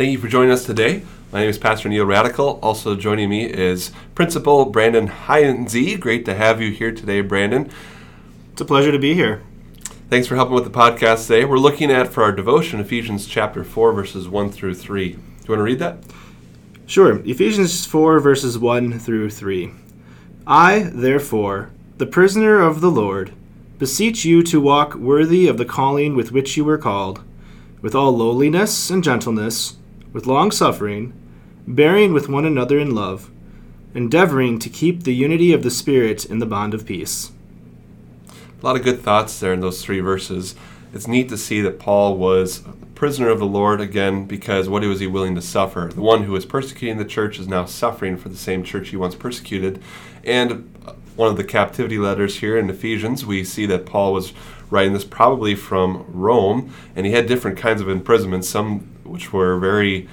Thank you for joining us today. My name is Pastor Neil Radical. Also joining me is Principal Brandon Heinze. Great to have you here today, Brandon. It's a pleasure to be here. Thanks for helping with the podcast today. We're looking at for our devotion Ephesians chapter 4 verses 1 through 3. Do you want to read that? Sure. Ephesians 4 verses 1 through 3. I, therefore, the prisoner of the Lord, beseech you to walk worthy of the calling with which you were called, with all lowliness and gentleness, with long suffering, bearing with one another in love, endeavoring to keep the unity of the Spirit in the bond of peace. A lot of good thoughts there in those three verses. It's neat to see that Paul was a prisoner of the Lord again because what was he willing to suffer? The one who was persecuting the church is now suffering for the same church he once persecuted. And one of the captivity letters here in Ephesians, we see that Paul was writing this probably from Rome, and he had different kinds of imprisonments, some which were very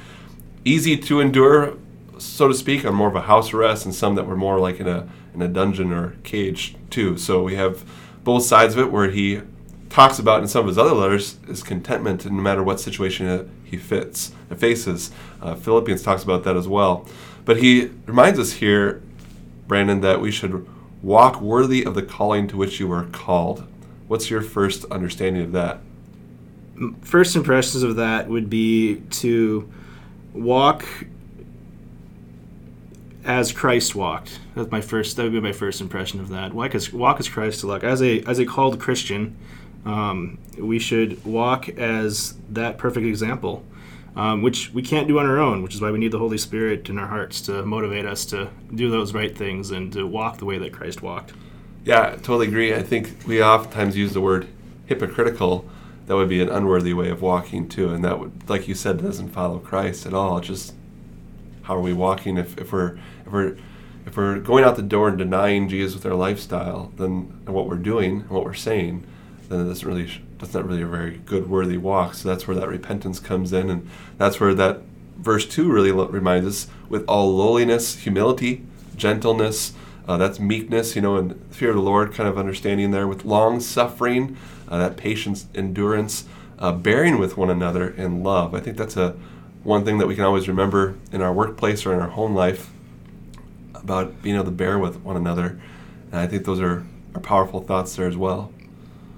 easy to endure, so to speak, on more of a house arrest, and some that were more like in a in a dungeon or cage too. So we have both sides of it where he talks about in some of his other letters is contentment no matter what situation he fits and faces. Uh, Philippians talks about that as well. But he reminds us here, Brandon, that we should walk worthy of the calling to which you were called. What's your first understanding of that? First impressions of that would be to walk as Christ walked. That's my first. That would be my first impression of that. Walk as walk as Christ to walk. As a as a called Christian, um, we should walk as that perfect example, um, which we can't do on our own. Which is why we need the Holy Spirit in our hearts to motivate us to do those right things and to walk the way that Christ walked. Yeah, totally agree. I think we oftentimes use the word hypocritical. That would be an unworthy way of walking too, and that would, like you said, doesn't follow Christ at all. Just how are we walking if, if we're if we're if we're going out the door and denying Jesus with our lifestyle, then and what we're doing and what we're saying, then doesn't really that's not really a very good worthy walk. So that's where that repentance comes in, and that's where that verse two really reminds us with all lowliness, humility, gentleness. Uh, that's meekness, you know, and fear of the Lord, kind of understanding there with long suffering, uh, that patience, endurance, uh, bearing with one another in love. I think that's a one thing that we can always remember in our workplace or in our home life about being able to bear with one another. And I think those are, are powerful thoughts there as well.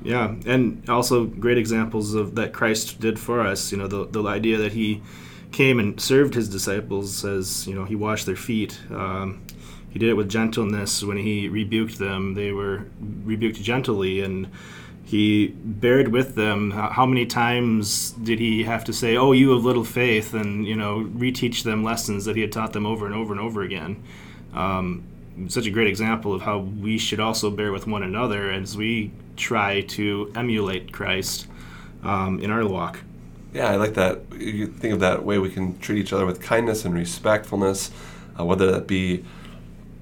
Yeah, and also great examples of that Christ did for us. You know, the, the idea that he came and served his disciples as, you know, he washed their feet. Um, he did it with gentleness when he rebuked them. They were rebuked gently and he bared with them. How many times did he have to say, "Oh, you have little faith," and you know, reteach them lessons that he had taught them over and over and over again? Um, such a great example of how we should also bear with one another as we try to emulate Christ um, in our walk. Yeah, I like that. You think of that way we can treat each other with kindness and respectfulness, uh, whether that be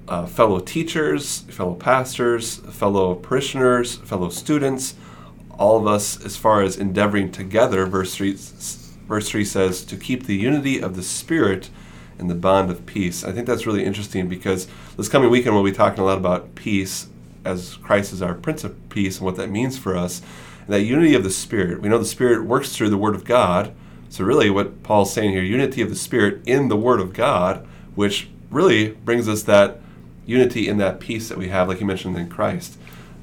uh, fellow teachers, fellow pastors, fellow parishioners, fellow students, all of us, as far as endeavoring together, verse 3, verse 3 says, to keep the unity of the Spirit in the bond of peace. I think that's really interesting because this coming weekend we'll be talking a lot about peace as Christ is our Prince of Peace and what that means for us. And that unity of the Spirit. We know the Spirit works through the Word of God. So, really, what Paul's saying here unity of the Spirit in the Word of God, which really brings us that unity in that peace that we have, like you mentioned in Christ.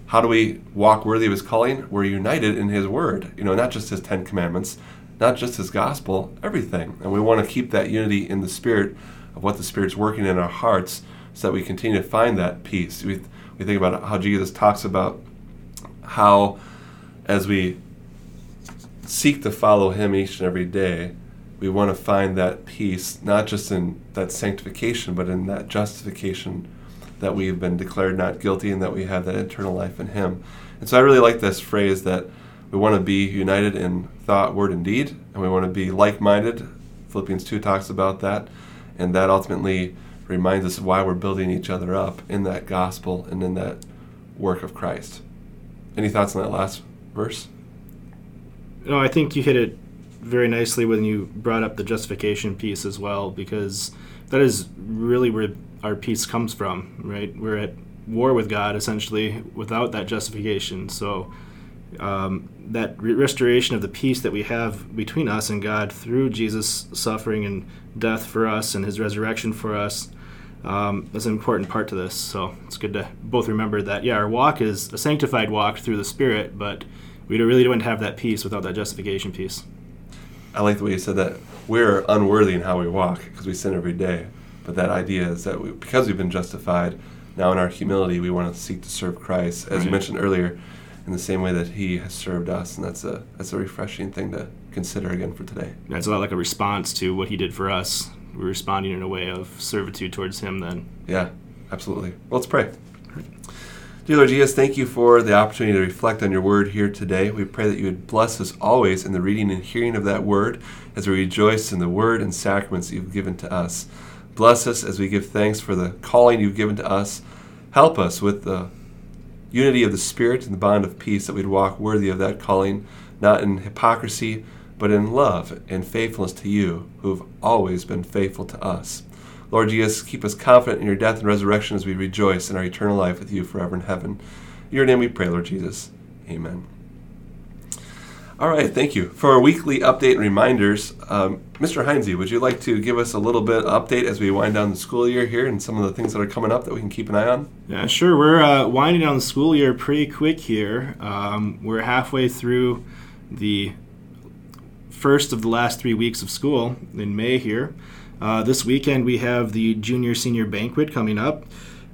How do we walk worthy of His calling? We're united in His Word. You know, not just His Ten Commandments, not just His Gospel, everything. And we want to keep that unity in the Spirit of what the Spirit's working in our hearts, so that we continue to find that peace. We we think about how Jesus talks about how, as we seek to follow Him each and every day, we want to find that peace, not just in that sanctification, but in that justification that we've been declared not guilty and that we have that eternal life in Him. And so I really like this phrase that we want to be united in thought, word, and deed, and we want to be like minded. Philippians 2 talks about that, and that ultimately reminds us of why we're building each other up in that gospel and in that work of Christ. Any thoughts on that last verse? No, I think you hit it very nicely when you brought up the justification piece as well, because that is really where our peace comes from, right? We're at war with God essentially without that justification. So um, that re- restoration of the peace that we have between us and God through Jesus' suffering and death for us and his resurrection for us um, is an important part to this. So it's good to both remember that, yeah, our walk is a sanctified walk through the Spirit, but we really don't have that peace without that justification piece. I like the way you said that we're unworthy in how we walk because we sin every day. But that idea is that we, because we've been justified, now in our humility, we want to seek to serve Christ, as right. you mentioned earlier, in the same way that He has served us, and that's a that's a refreshing thing to consider again for today. Yeah, it's a lot like a response to what He did for us. We're responding in a way of servitude towards Him. Then. Yeah, absolutely. Well, let's pray. Dear Lord Jesus, thank you for the opportunity to reflect on your word here today. We pray that you would bless us always in the reading and hearing of that word as we rejoice in the word and sacraments you've given to us. Bless us as we give thanks for the calling you've given to us. Help us with the unity of the Spirit and the bond of peace that we'd walk worthy of that calling, not in hypocrisy, but in love and faithfulness to you, who have always been faithful to us. Lord Jesus, keep us confident in your death and resurrection as we rejoice in our eternal life with you forever in heaven. In your name we pray, Lord Jesus. Amen. All right, thank you. For our weekly update and reminders, um, Mr. Heinze, would you like to give us a little bit update as we wind down the school year here and some of the things that are coming up that we can keep an eye on? Yeah, sure. We're uh, winding down the school year pretty quick here. Um, we're halfway through the first of the last three weeks of school in May here. Uh, this weekend we have the junior senior banquet coming up.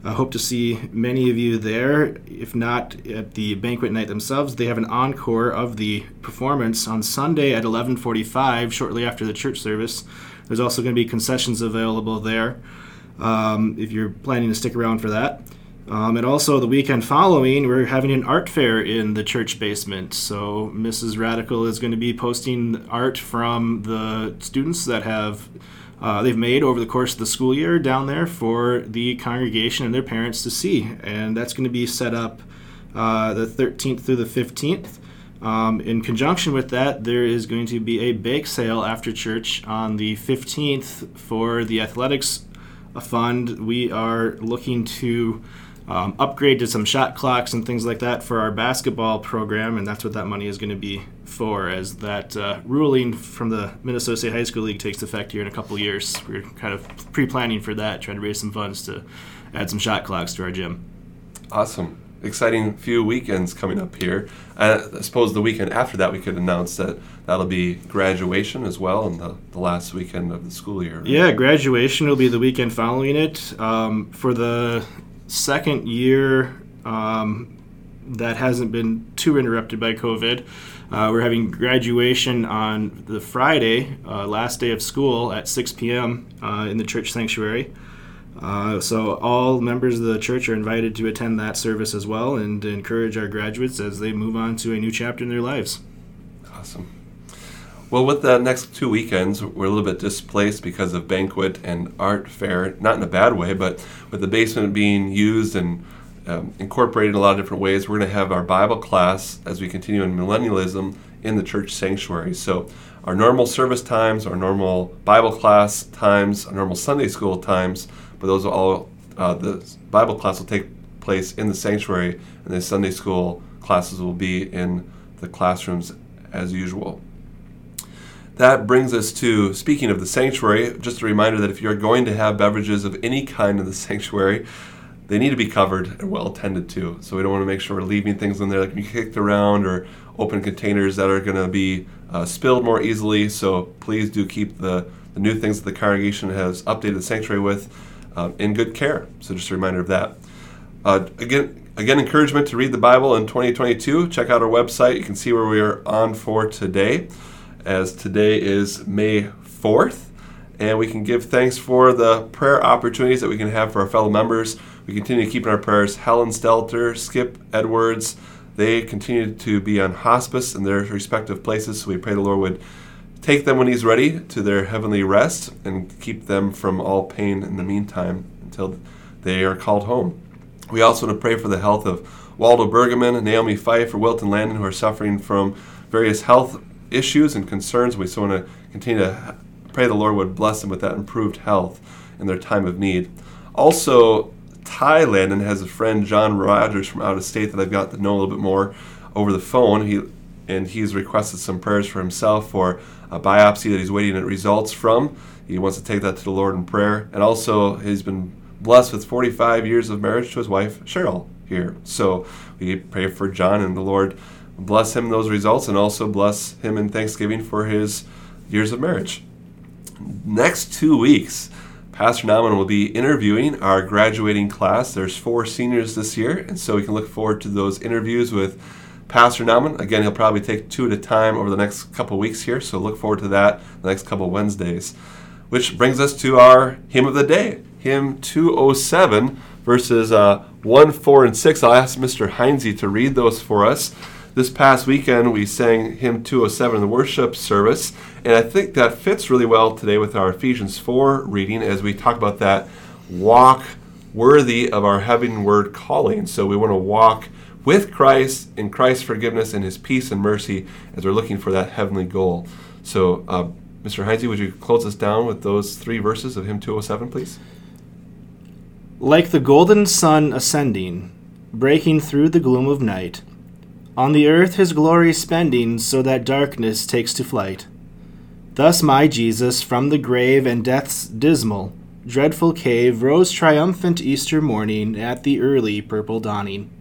I hope to see many of you there. If not at the banquet night themselves, they have an encore of the performance on Sunday at 11:45, shortly after the church service. There's also going to be concessions available there um, if you're planning to stick around for that. Um, and also the weekend following, we're having an art fair in the church basement. So Mrs. Radical is going to be posting art from the students that have uh, they've made over the course of the school year down there for the congregation and their parents to see. And that's going to be set up uh, the 13th through the 15th. Um, in conjunction with that, there is going to be a bake sale after church on the 15th for the athletics fund. We are looking to um, upgrade to some shot clocks and things like that for our basketball program, and that's what that money is going to be for. As that uh, ruling from the Minnesota State High School League takes effect here in a couple years, we're kind of pre-planning for that, trying to raise some funds to add some shot clocks to our gym. Awesome. Exciting few weekends coming up here. Uh, I suppose the weekend after that, we could announce that that'll be graduation as well, and the, the last weekend of the school year. Right? Yeah, graduation will be the weekend following it. Um, for the second year um, that hasn't been too interrupted by COVID. Uh, we're having graduation on the Friday, uh, last day of school, at 6 p.m. Uh, in the church sanctuary. Uh, so all members of the church are invited to attend that service as well and encourage our graduates as they move on to a new chapter in their lives. Awesome. Well, with the next two weekends, we're a little bit displaced because of banquet and art fair. Not in a bad way, but with the basement being used and um, incorporated in a lot of different ways, we're going to have our Bible class as we continue in millennialism in the church sanctuary. So, our normal service times, our normal Bible class times, our normal Sunday school times, but those are all uh, the Bible class will take place in the sanctuary, and the Sunday school classes will be in the classrooms as usual. That brings us to speaking of the sanctuary, just a reminder that if you're going to have beverages of any kind in the sanctuary, they need to be covered and well tended to. So we don't want to make sure we're leaving things in there that can be kicked around or open containers that are going to be uh, spilled more easily. So please do keep the, the new things that the congregation has updated the sanctuary with um, in good care. So just a reminder of that. Uh, again, again, encouragement to read the Bible in 2022. Check out our website. You can see where we are on for today as today is May 4th. And we can give thanks for the prayer opportunities that we can have for our fellow members. We continue to keep in our prayers Helen Stelter, Skip Edwards. They continue to be on hospice in their respective places. So we pray the Lord would take them when He's ready to their heavenly rest and keep them from all pain in the meantime until they are called home. We also want to pray for the health of Waldo Bergman, Naomi Fife, or Wilton Landon, who are suffering from various health issues and concerns. We so want to continue to pray the Lord would bless them with that improved health in their time of need. Also, Thailand and has a friend, John Rogers, from out of state that I've got to know a little bit more. over the phone. He and he's requested some prayers for himself for a biopsy that he's waiting at results from. He wants to take that to the Lord in prayer, and also he's been blessed with 45 years of marriage to his wife Cheryl here. So we pray for John and the Lord bless him those results, and also bless him in Thanksgiving for his years of marriage. Next two weeks Pastor Nauman will be interviewing our graduating class. There's four seniors this year, and so we can look forward to those interviews with Pastor Nauman. Again, he'll probably take two at a time over the next couple weeks here, so look forward to that the next couple Wednesdays. Which brings us to our hymn of the day, hymn 207, verses uh, 1, 4, and 6. I'll ask Mr. Heinze to read those for us. This past weekend, we sang hymn 207 in the worship service, and I think that fits really well today with our Ephesians 4 reading as we talk about that walk worthy of our heavenward calling. So we want to walk with Christ in Christ's forgiveness and his peace and mercy as we're looking for that heavenly goal. So, uh, Mr. Heinze, would you close us down with those three verses of hymn 207, please? Like the golden sun ascending, breaking through the gloom of night, on the earth his glory spending, so that darkness takes to flight. Thus my Jesus from the grave and death's dismal, dreadful cave rose triumphant Easter morning at the early purple dawning.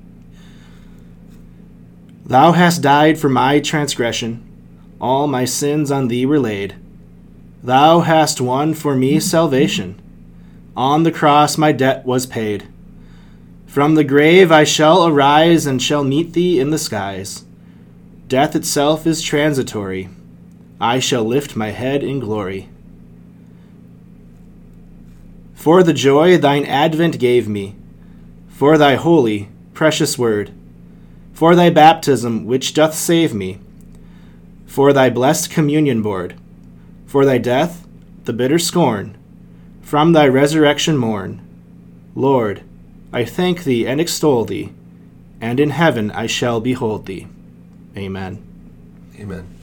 Thou hast died for my transgression, all my sins on thee were laid. Thou hast won for me salvation, on the cross my debt was paid. From the grave I shall arise and shall meet thee in the skies. Death itself is transitory. I shall lift my head in glory. For the joy thine advent gave me, for thy holy, precious word, for thy baptism which doth save me, for thy blessed communion board, for thy death, the bitter scorn, from thy resurrection morn, Lord, I thank thee and extol thee, and in heaven I shall behold thee. Amen. Amen.